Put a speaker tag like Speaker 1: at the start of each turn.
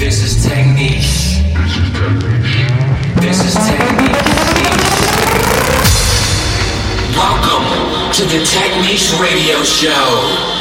Speaker 1: This is technique. This is technique. Welcome to the Technique Radio Show.